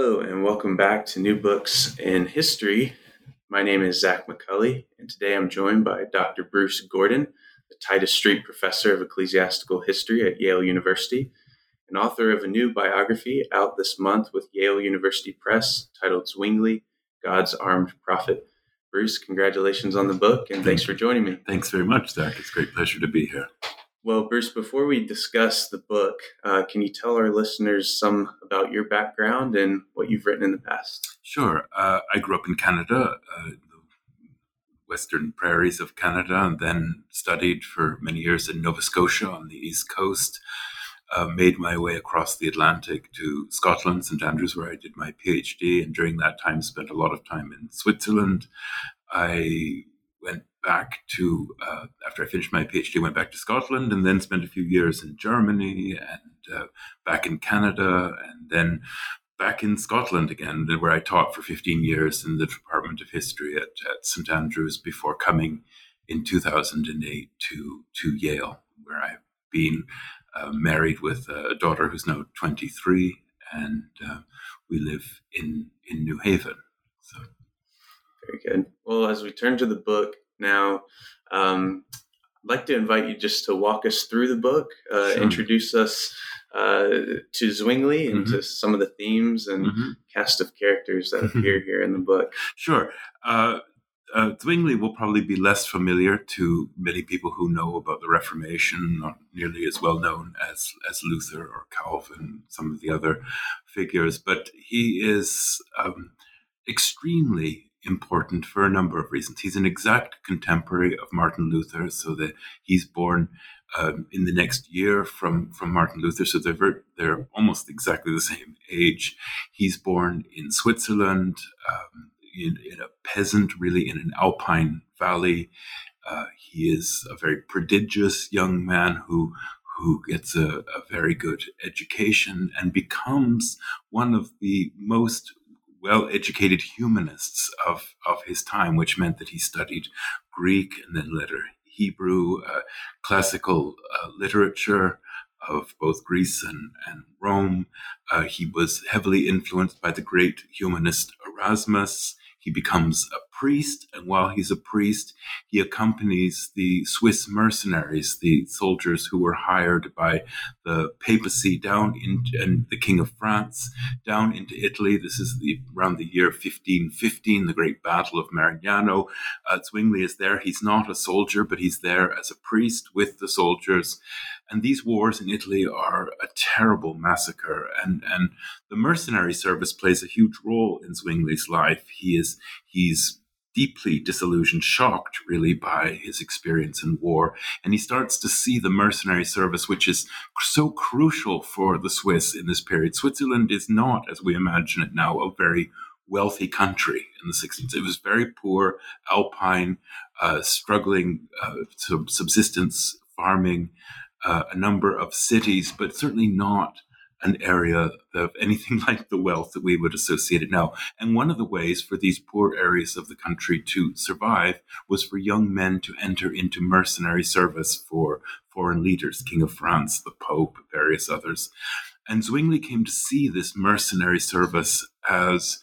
Hello, and welcome back to New Books in History. My name is Zach McCulley, and today I'm joined by Dr. Bruce Gordon, the Titus Street Professor of Ecclesiastical History at Yale University, and author of a new biography out this month with Yale University Press titled Zwingli God's Armed Prophet. Bruce, congratulations on the book, and thanks for joining me. Thanks very much, Zach. It's a great pleasure to be here. Well, Bruce, before we discuss the book, uh, can you tell our listeners some about your background and what you've written in the past? Sure. Uh, I grew up in Canada, uh, the western prairies of Canada, and then studied for many years in Nova Scotia on the east coast. Uh, made my way across the Atlantic to Scotland, St Andrews, where I did my PhD, and during that time spent a lot of time in Switzerland. I went back to uh, after I finished my PhD, went back to Scotland, and then spent a few years in Germany and uh, back in Canada, and then back in Scotland again, where I taught for 15 years in the Department of History at, at St Andrews before coming in 2008 to to Yale, where I've been uh, married with a daughter who's now 23, and uh, we live in in New Haven. So. Very good. Well, as we turn to the book now, um, I'd like to invite you just to walk us through the book, uh, sure. introduce us uh, to Zwingli and mm-hmm. to some of the themes and mm-hmm. cast of characters that appear here in the book. Sure. Uh, uh, Zwingli will probably be less familiar to many people who know about the Reformation, not nearly as well known as, as Luther or Calvin, some of the other figures, but he is um, extremely important for a number of reasons. He's an exact contemporary of Martin Luther, so that he's born um, in the next year from from Martin Luther, so they're very, they're almost exactly the same age. He's born in Switzerland, um, in, in, a peasant, really in an alpine valley. Uh, he is a very prodigious young man who who gets a, a, very good education and becomes one of the most well educated humanists of, of his time, which meant that he studied Greek and then later Hebrew, uh, classical uh, literature of both Greece and, and Rome. Uh, he was heavily influenced by the great humanist Erasmus. He becomes a priest, and while he's a priest, he accompanies the Swiss mercenaries, the soldiers who were hired by the papacy down in, and the King of France down into Italy. This is the, around the year 1515, the great Battle of Marignano. Uh, Zwingli is there. He's not a soldier, but he's there as a priest with the soldiers. And these wars in Italy are a terrible massacre. And, and the mercenary service plays a huge role in Zwingli's life. He is, he's deeply disillusioned, shocked really by his experience in war. And he starts to see the mercenary service, which is so crucial for the Swiss in this period. Switzerland is not, as we imagine it now, a very wealthy country in the 16th. It was very poor, alpine, uh, struggling uh, subsistence farming uh, a number of cities, but certainly not an area of anything like the wealth that we would associate it now. And one of the ways for these poor areas of the country to survive was for young men to enter into mercenary service for foreign leaders, King of France, the Pope, various others. And Zwingli came to see this mercenary service as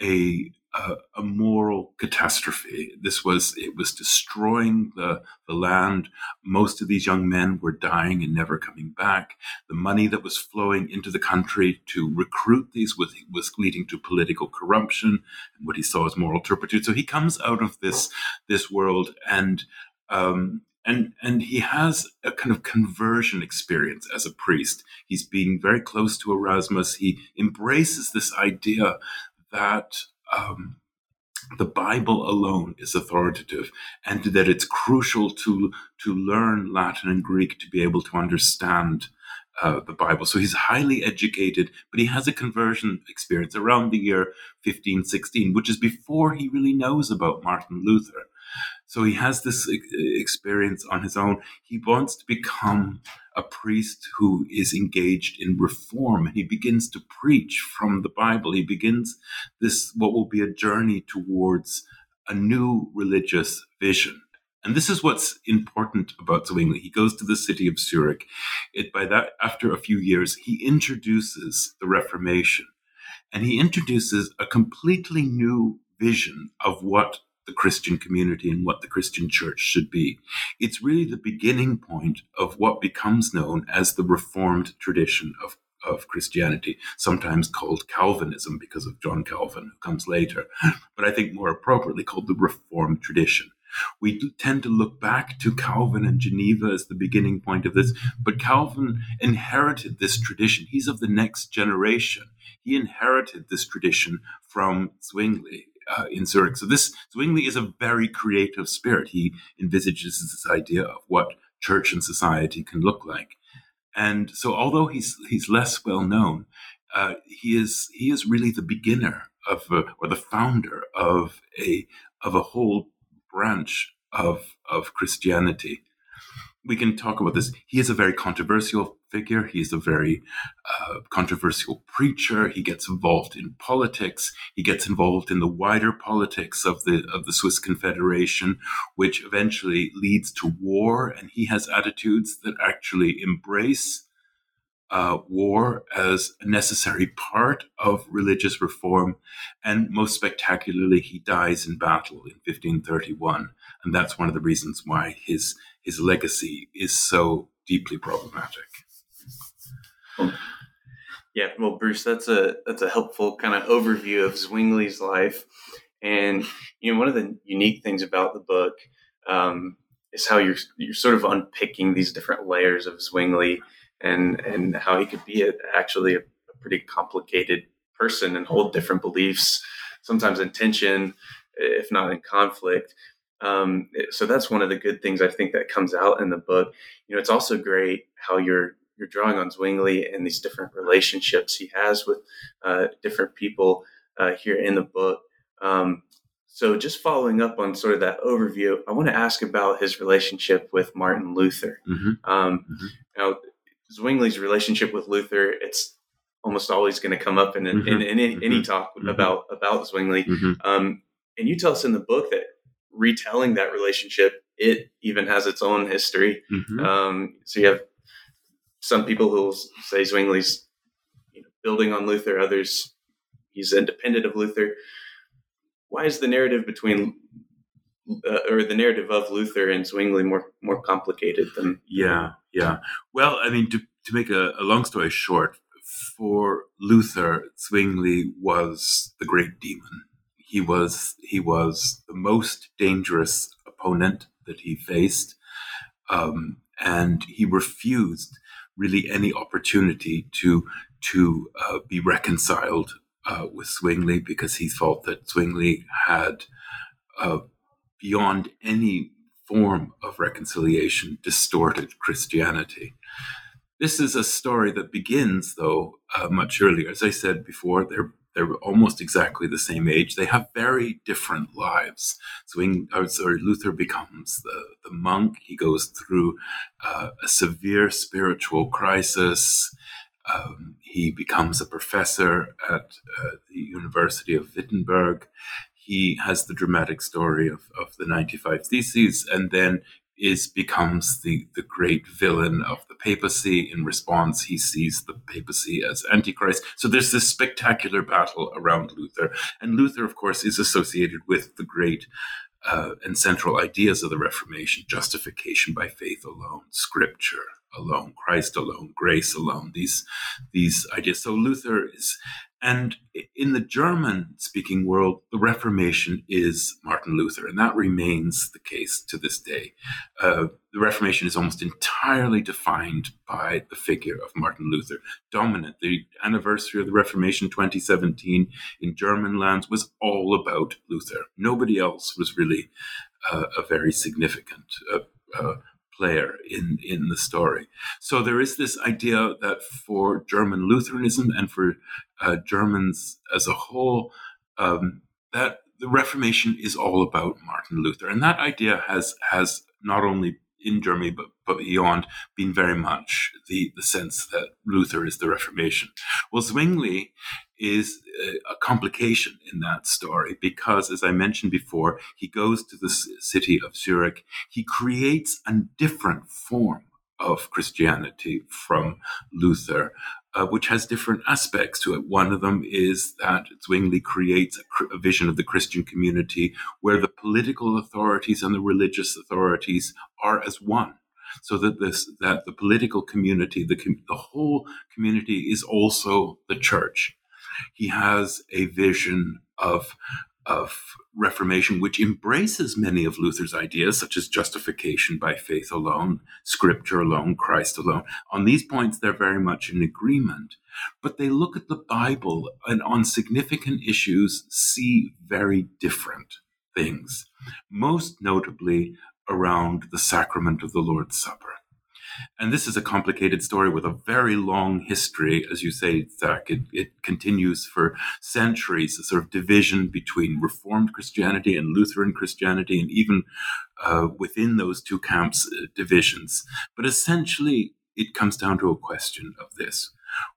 a a, a, moral catastrophe. This was it was destroying the the land. Most of these young men were dying and never coming back. The money that was flowing into the country to recruit these was was leading to political corruption and what he saw as moral turpitude. So he comes out of this this world and. Um, and and he has a kind of conversion experience as a priest. He's being very close to Erasmus. He embraces this idea that um, the Bible alone is authoritative, and that it's crucial to to learn Latin and Greek to be able to understand uh, the Bible. So he's highly educated, but he has a conversion experience around the year 1516, which is before he really knows about Martin Luther. So he has this experience on his own. He wants to become a priest who is engaged in reform he begins to preach from the Bible. He begins this, what will be a journey towards a new religious vision. And this is what's important about Zwingli. He goes to the city of Zurich. It, by that, after a few years, he introduces the Reformation and he introduces a completely new vision of what the Christian community and what the Christian church should be. It's really the beginning point of what becomes known as the Reformed tradition of, of Christianity, sometimes called Calvinism because of John Calvin, who comes later, but I think more appropriately called the Reformed tradition. We tend to look back to Calvin and Geneva as the beginning point of this, but Calvin inherited this tradition. He's of the next generation. He inherited this tradition from Zwingli uh, in Zurich. So this Zwingli is a very creative spirit. He envisages this idea of what church and society can look like. And so, although he's he's less well known, uh, he is he is really the beginner of a, or the founder of a of a whole branch of of Christianity we can talk about this. He is a very controversial figure. He is a very uh, controversial preacher. He gets involved in politics. He gets involved in the wider politics of the of the Swiss Confederation, which eventually leads to war. And he has attitudes that actually embrace uh, war as a necessary part of religious reform. And most spectacularly, he dies in battle in 1531. And that's one of the reasons why his his legacy is so deeply problematic. Yeah, well, Bruce, that's a that's a helpful kind of overview of Zwingli's life, and you know one of the unique things about the book um, is how you're you're sort of unpicking these different layers of Zwingli and and how he could be a, actually a, a pretty complicated person and hold different beliefs, sometimes in tension, if not in conflict. Um, so that's one of the good things I think that comes out in the book. You know, it's also great how you're you're drawing on Zwingli and these different relationships he has with uh, different people uh, here in the book. Um, so just following up on sort of that overview, I want to ask about his relationship with Martin Luther. Mm-hmm. Um, mm-hmm. Now, Zwingli's relationship with Luther, it's almost always going to come up in, in, mm-hmm. in any, any, mm-hmm. talk mm-hmm. about about Zwingli. Mm-hmm. Um, and you tell us in the book that retelling that relationship, it even has its own history. Mm-hmm. Um, so you have some people who will say Zwingli's you know, building on Luther, others he's independent of Luther. Why is the narrative between uh, or the narrative of Luther and Zwingli more more complicated than? Yeah, yeah. Well, I mean, to to make a, a long story short, for Luther, Zwingli was the great demon he was he was the most dangerous opponent that he faced, um, and he refused really any opportunity to to uh, be reconciled uh, with Zwingli because he thought that Zwingli had, uh, beyond any form of reconciliation, distorted Christianity. This is a story that begins, though, uh, much earlier. As I said before, they're they're almost exactly the same age. They have very different lives. Swing, uh, sorry, Luther becomes the, the monk. He goes through uh, a severe spiritual crisis. Um, he becomes a professor at uh, the University of Wittenberg. He has the dramatic story of, of the 95 Theses, and then is becomes the, the great villain of the papacy. In response, he sees the papacy as antichrist. So there's this spectacular battle around Luther. And Luther, of course, is associated with the great uh, and central ideas of the Reformation justification by faith alone, scripture alone, Christ alone, grace alone, these, these ideas. So Luther is and in the German speaking world, the Reformation is Martin Luther, and that remains the case to this day. Uh, the Reformation is almost entirely defined by the figure of Martin Luther. Dominant. The anniversary of the Reformation 2017 in German lands was all about Luther. Nobody else was really uh, a very significant uh, uh player in, in the story. So there is this idea that for German Lutheranism and for uh, Germans as a whole, um, that the Reformation is all about Martin Luther, and that idea has has not only in Germany but but beyond been very much the the sense that Luther is the Reformation. Well, Zwingli is a complication in that story because, as I mentioned before, he goes to the city of Zurich. He creates a different form of Christianity from Luther, uh, which has different aspects to it. One of them is that Zwingli creates a, a, vision of the Christian community where the political authorities and the religious authorities are as one. So that this, that the political community, the, the whole community is also the church. He has a vision of of Reformation, which embraces many of Luther's ideas, such as justification by faith alone, scripture alone, Christ alone. On these points, they're very much in agreement. But they look at the Bible and on significant issues see very different things, most notably around the sacrament of the Lord's Supper. And this is a complicated story with a very long history. As you say, Zach, it, it continues for centuries, a sort of division between Reformed Christianity and Lutheran Christianity, and even uh, within those two camps, uh, divisions. But essentially, it comes down to a question of this.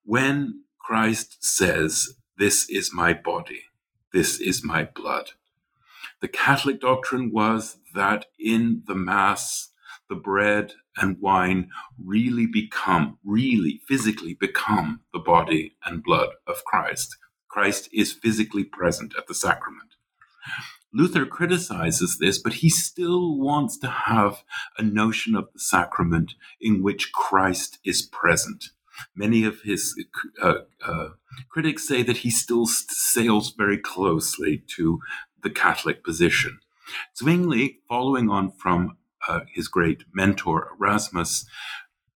When Christ says, This is my body, this is my blood, the Catholic doctrine was that in the Mass, the bread and wine really become, really physically become the body and blood of Christ. Christ is physically present at the sacrament. Luther criticizes this, but he still wants to have a notion of the sacrament in which Christ is present. Many of his uh, uh, critics say that he still sails very closely to the Catholic position. Zwingli, following on from uh, his great mentor Erasmus,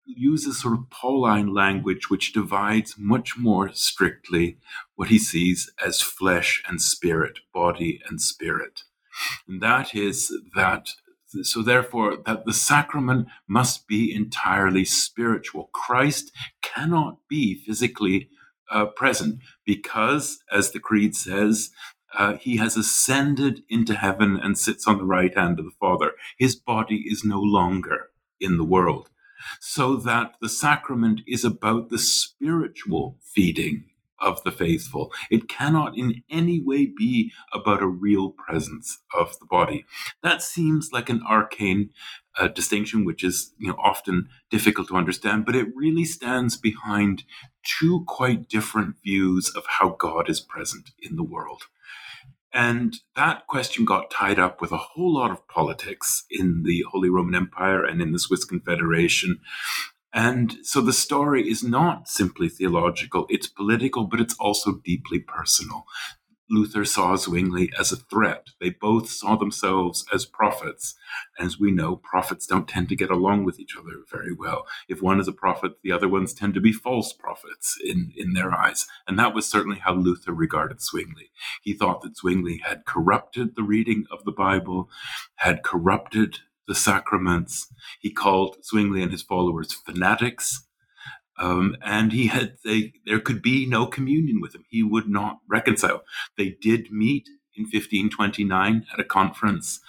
uses sort of Pauline language which divides much more strictly what he sees as flesh and spirit, body and spirit. And that is that, so therefore, that the sacrament must be entirely spiritual. Christ cannot be physically uh, present because, as the Creed says, uh, he has ascended into heaven and sits on the right hand of the Father. His body is no longer in the world. So that the sacrament is about the spiritual feeding of the faithful. It cannot in any way be about a real presence of the body. That seems like an arcane uh, distinction, which is you know often difficult to understand, but it really stands behind two quite different views of how God is present in the world. And that question got tied up with a whole lot of politics in the Holy Roman Empire and in the Swiss Confederation. And so the story is not simply theological, it's political, but it's also deeply personal. Luther saw Zwingli as a threat. They both saw themselves as prophets. As we know, prophets don't tend to get along with each other very well. If one is a prophet, the other ones tend to be false prophets in, in their eyes. And that was certainly how Luther regarded Zwingli. He thought that Zwingli had corrupted the reading of the Bible, had corrupted the sacraments. He called Zwingli and his followers fanatics um, and he had they there could be no communion with him. He would not reconcile. They did meet in 1529 at a conference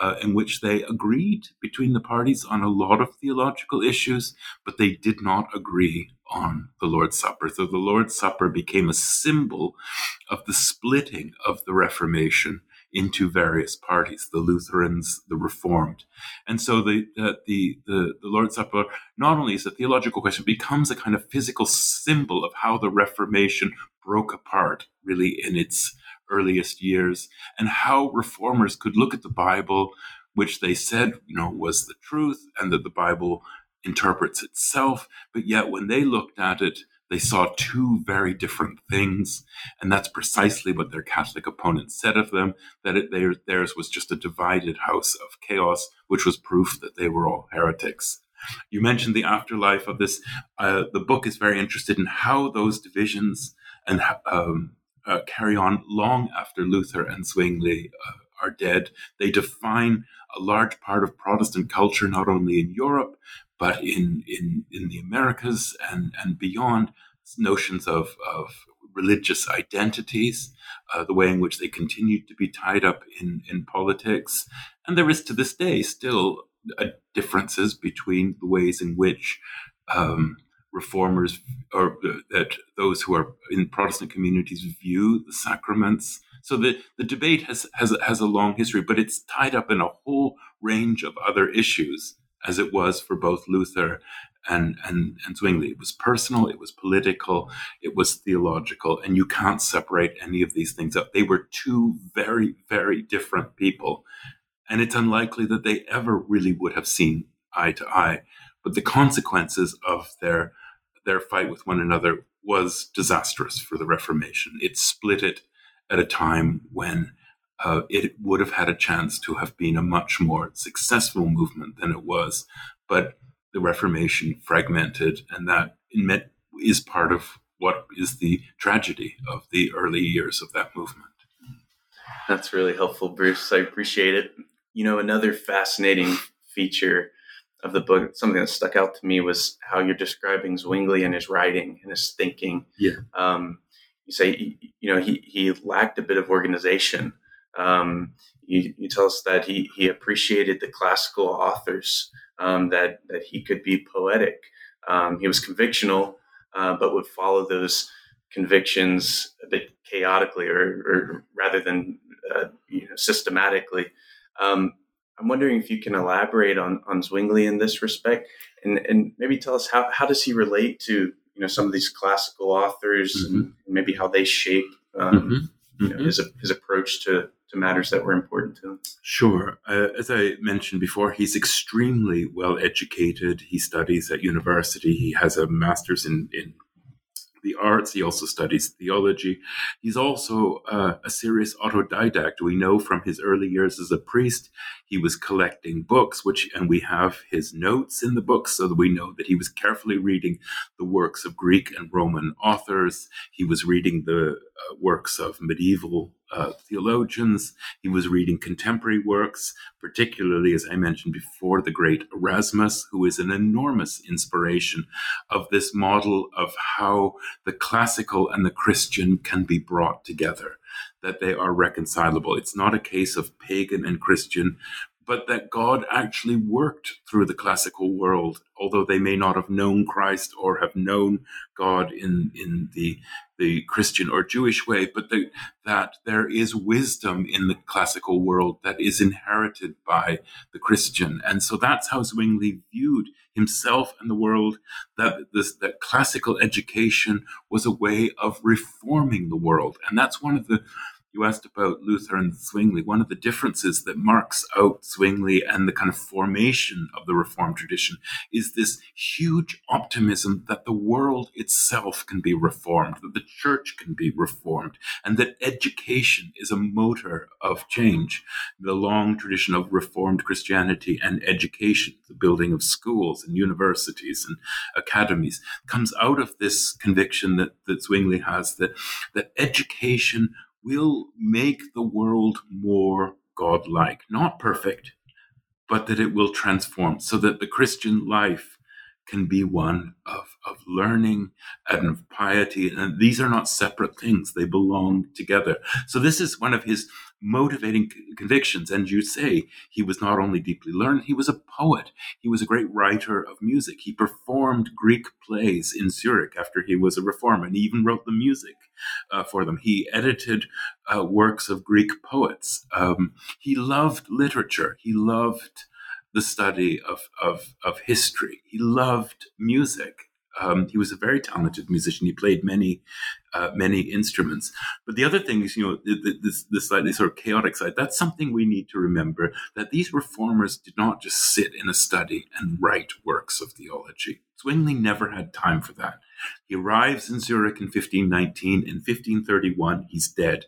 uh, in which they agreed between the parties on a lot of theological issues, but they did not agree on the Lord's Supper. So the Lord's Supper became a symbol of the splitting of the Reformation into various parties, the Lutherans, the Reformed. And so the, uh, the, the, the, Lord's Supper not only is a theological question, becomes a kind of physical symbol of how the Reformation broke apart really in its earliest years and how reformers could look at the Bible, which they said, you know, was the truth and that the Bible interprets itself. But yet when they looked at it, they saw two very different things, and that's precisely what their Catholic opponents said of them that it, their, theirs was just a divided house of chaos, which was proof that they were all heretics. You mentioned the afterlife of this. Uh, the book is very interested in how those divisions and um, uh, carry on long after Luther and Zwingli uh, are dead. They define a large part of Protestant culture, not only in Europe, but in in in the Americas and and beyond, notions of of religious identities, uh, the way in which they continued to be tied up in in politics, and there is to this day still uh, differences between the ways in which. Um, reformers or uh, that those who are in Protestant communities view the sacraments. So the, the debate has, has, has a long history, but it's tied up in a whole range of other issues as it was for both Luther and, and, and Zwingli. It was personal, it was political, it was theological, and you can't separate any of these things up. They were two very, very different people. And it's unlikely that they ever really would have seen eye to eye. But the consequences of their their fight with one another was disastrous for the Reformation. It split it at a time when uh, it would have had a chance to have been a much more successful movement than it was. But the Reformation fragmented, and that is part of what is the tragedy of the early years of that movement. That's really helpful, Bruce. I appreciate it. You know, another fascinating feature of the book, something that stuck out to me was how you're describing Zwingli and his writing and his thinking. Yeah. Um, you say, you know, he, he lacked a bit of organization. Um, you, you, tell us that he, he appreciated the classical authors, um, that, that he could be poetic. Um, he was convictional, uh, but would follow those convictions a bit chaotically or, or rather than uh, you know, systematically. Um, I'm wondering if you can elaborate on, on Zwingli in this respect and, and maybe tell us how, how does he relate to you know some of these classical authors mm-hmm. and maybe how they shape um, mm-hmm. You know, mm-hmm. his, his approach to to matters that were important to him? Sure. Uh, as I mentioned before, he's extremely well educated. He studies at university. He has a master's in, in the arts. He also studies theology. He's also uh, a serious autodidact. We know from his early years as a priest, he was collecting books, which, and we have his notes in the books so that we know that he was carefully reading the works of Greek and Roman authors. He was reading the uh, works of medieval uh, theologians. He was reading contemporary works, particularly, as I mentioned before, the great Erasmus, who is an enormous inspiration of this model of how the classical and the Christian can be brought together, that they are reconcilable. It's not a case of pagan and Christian, but that God actually worked through the classical world, although they may not have known Christ or have known God in, in the, the Christian or Jewish way, but the, that there is wisdom in the classical world that is inherited by the Christian. And so that's how Zwingli viewed himself and the world, that, this, that classical education was a way of reforming the world. And that's one of the you asked about Luther and Zwingli. One of the differences that marks out Zwingli and the kind of formation of the Reformed tradition is this huge optimism that the world itself can be reformed, that the church can be reformed, and that education is a motor of change. The long tradition of Reformed Christianity and education, the building of schools and universities and academies, comes out of this conviction that, that Zwingli has that, that education will make the world more godlike, not perfect, but that it will transform so that the Christian life can be one of, of learning and of piety. And these are not separate things, they belong together. So, this is one of his motivating convictions. And you say he was not only deeply learned, he was a poet. He was a great writer of music. He performed Greek plays in Zurich after he was a reformer, and he even wrote the music uh, for them. He edited uh, works of Greek poets. Um, he loved literature. He loved the study of, of, of history. He loved music. Um, he was a very talented musician. He played many, uh, many instruments. But the other thing is, you know, this, this slightly sort of chaotic side. That's something we need to remember that these reformers did not just sit in a study and write works of theology. Zwingli never had time for that. He arrives in Zurich in 1519. In 1531, he's dead.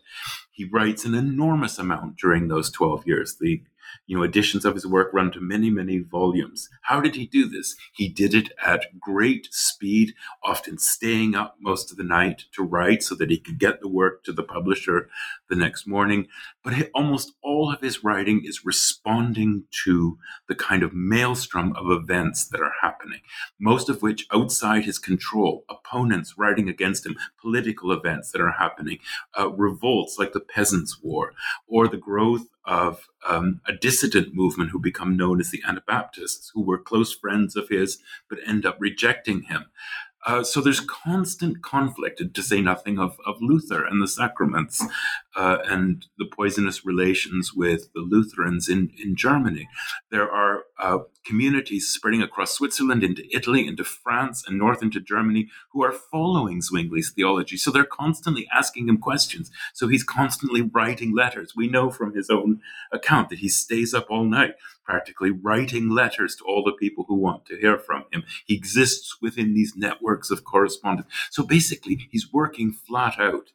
He writes an enormous amount during those 12 years. The you know, editions of his work run to many, many volumes. How did he do this? He did it at great speed, often staying up most of the night to write so that he could get the work to the publisher the next morning. But almost all of his writing is responding to the kind of maelstrom of events that are happening, most of which outside his control, opponents writing against him, political events that are happening, uh, revolts like the Peasants' War, or the growth of um, a dissident movement who become known as the Anabaptists, who were close friends of his but end up rejecting him. Uh, so there's constant conflict, to say nothing of, of Luther and the sacraments uh, and the poisonous relations with the Lutherans in, in Germany. There are uh, communities spreading across Switzerland into Italy, into France, and north into Germany who are following Zwingli's theology. So they're constantly asking him questions. So he's constantly writing letters. We know from his own account that he stays up all night practically writing letters to all the people who want to hear from him. He exists within these networks of correspondence. So basically, he's working flat out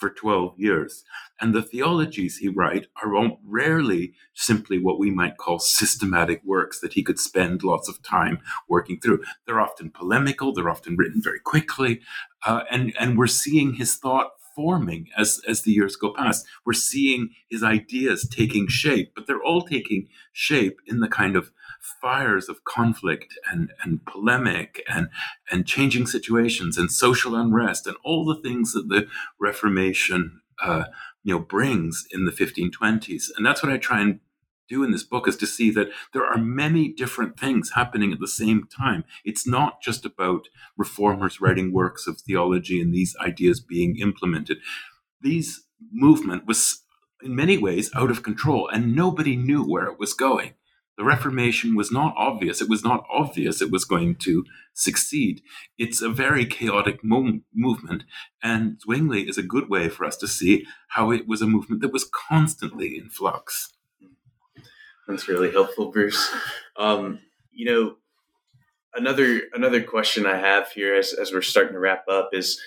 for 12 years. And the theologies he writes are rarely simply what we might call systematic works that he could spend lots of time working through. They're often polemical, they're often written very quickly, uh, and, and we're seeing his thought forming as as the years go past. We're seeing his ideas taking shape, but they're all taking shape in the kind of fires of conflict and and polemic and and changing situations and social unrest and all the things that the Reformation uh, you know brings in the 1520s. And that's what I try and do in this book is to see that there are many different things happening at the same time. It's not just about reformers writing works of theology and these ideas being implemented. These movement was in many ways out of control and nobody knew where it was going. The Reformation was not obvious. It was not obvious it was going to succeed. It's a very chaotic mo- movement, and Zwingli is a good way for us to see how it was a movement that was constantly in flux. That's really helpful, Bruce. Um, you know, another another question I have here as, as we're starting to wrap up is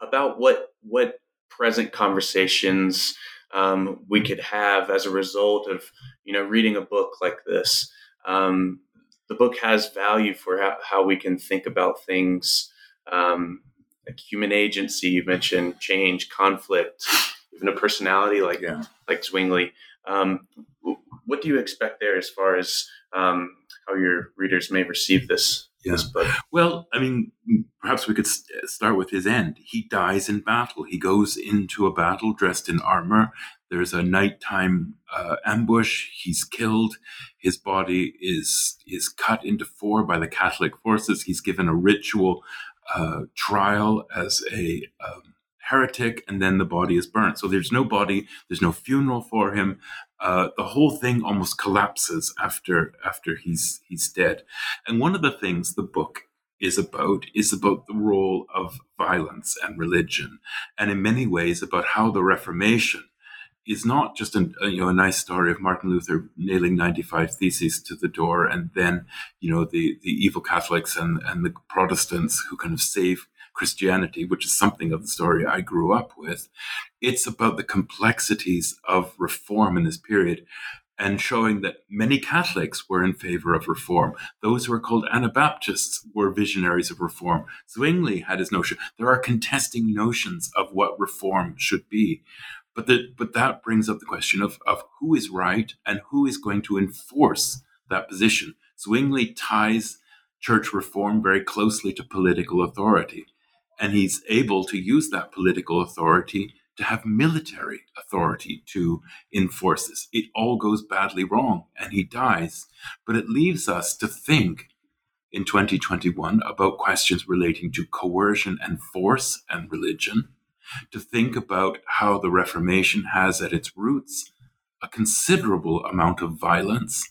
about what what present conversations um, we could have as a result of you know reading a book like this. Um, the book has value for how, how, we can think about things um, like human agency. You mentioned change, conflict, even a personality like yeah. like Zwingli. What do you expect there as far as um, how your readers may receive this, yeah. this book? Well, I mean, perhaps we could start with his end. He dies in battle. He goes into a battle dressed in armor. There's a nighttime uh, ambush. He's killed. His body is is cut into four by the Catholic forces. He's given a ritual uh, trial as a um, heretic, and then the body is burnt. So there's no body. There's no funeral for him uh, the whole thing almost collapses after after he's he's dead. And one of the things the book is about is about the role of violence and religion, and in many ways about how the Reformation is not just a, you know a nice story of Martin Luther nailing 95 theses to the door and then you know the the evil Catholics and and the Protestants who kind of save Christianity, which is something of the story I grew up with. It's about the complexities of reform in this period and showing that many Catholics were in favor of reform. Those who are called Anabaptists were visionaries of reform. Zwingli had his notion. There are contesting notions of what reform should be. But, the, but that brings up the question of, of who is right and who is going to enforce that position. Zwingli ties church reform very closely to political authority and he's able to use that political authority to have military authority to enforce this. It all goes badly wrong and he dies. But it leaves us to think in 2021 about questions relating to coercion and force and religion, to think about how the Reformation has at its roots a considerable amount of violence,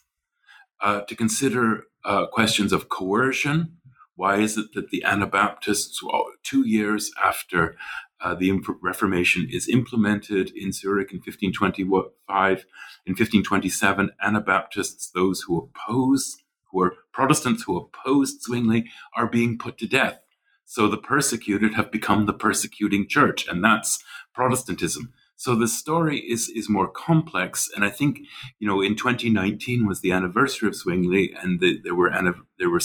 uh, to consider uh, questions of coercion. Why is it that the Anabaptists, two years after uh, the Reformation is implemented in Zurich in 1525, in 1527, Anabaptists, those who oppose who are Protestants who opposed Zwingli are being put to death. So the persecuted have become the persecuting church, and that's Protestantism. So the story is is more complex, and I think you know in 2019 was the anniversary of Zwingli, and the, there were there were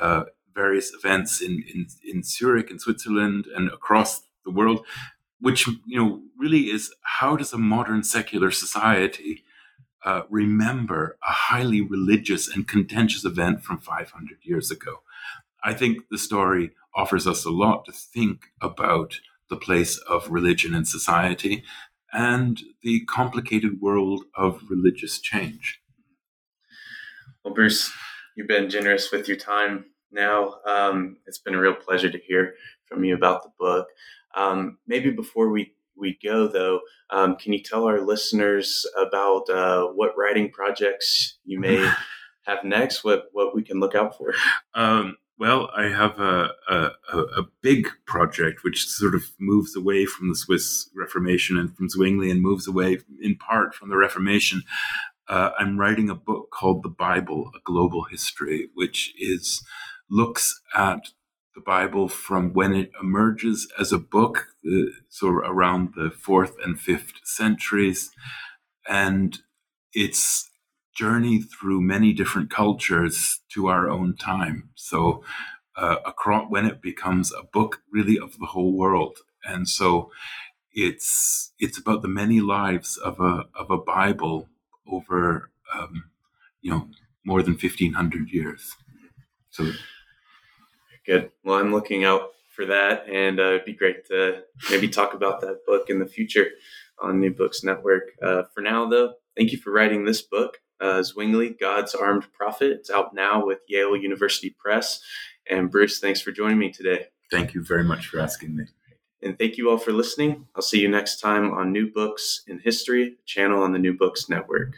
uh, various events in, in in Zurich in Switzerland and across the world, which you know really is how does a modern secular society uh, remember a highly religious and contentious event from 500 years ago. I think the story offers us a lot to think about the place of religion in society and the complicated world of religious change. Well, Bruce, you've been generous with your time now. Um, it's been a real pleasure to hear from you about the book. Um, maybe before we we go, though, um, can you tell our listeners about uh, what writing projects you may have next? What what we can look out for? Um, well, I have a, a, a, big project which sort of moves away from the Swiss Reformation and from Zwingli and moves away in part from the Reformation. Uh, I'm writing a book called The Bible, A Global History, which is looks at the Bible from when it emerges as a book, uh, so around the fourth and fifth centuries, and its journey through many different cultures to our own time. So, uh, across, when it becomes a book really of the whole world, and so it's it's about the many lives of a of a Bible over um, you know more than fifteen hundred years. So Good. Well, I'm looking out for that, and uh, it'd be great to maybe talk about that book in the future on New Books Network. Uh, for now, though, thank you for writing this book, uh, Zwingli, God's Armed Prophet. It's out now with Yale University Press. And Bruce, thanks for joining me today. Thank you very much for asking me. And thank you all for listening. I'll see you next time on New Books in History, channel on the New Books Network.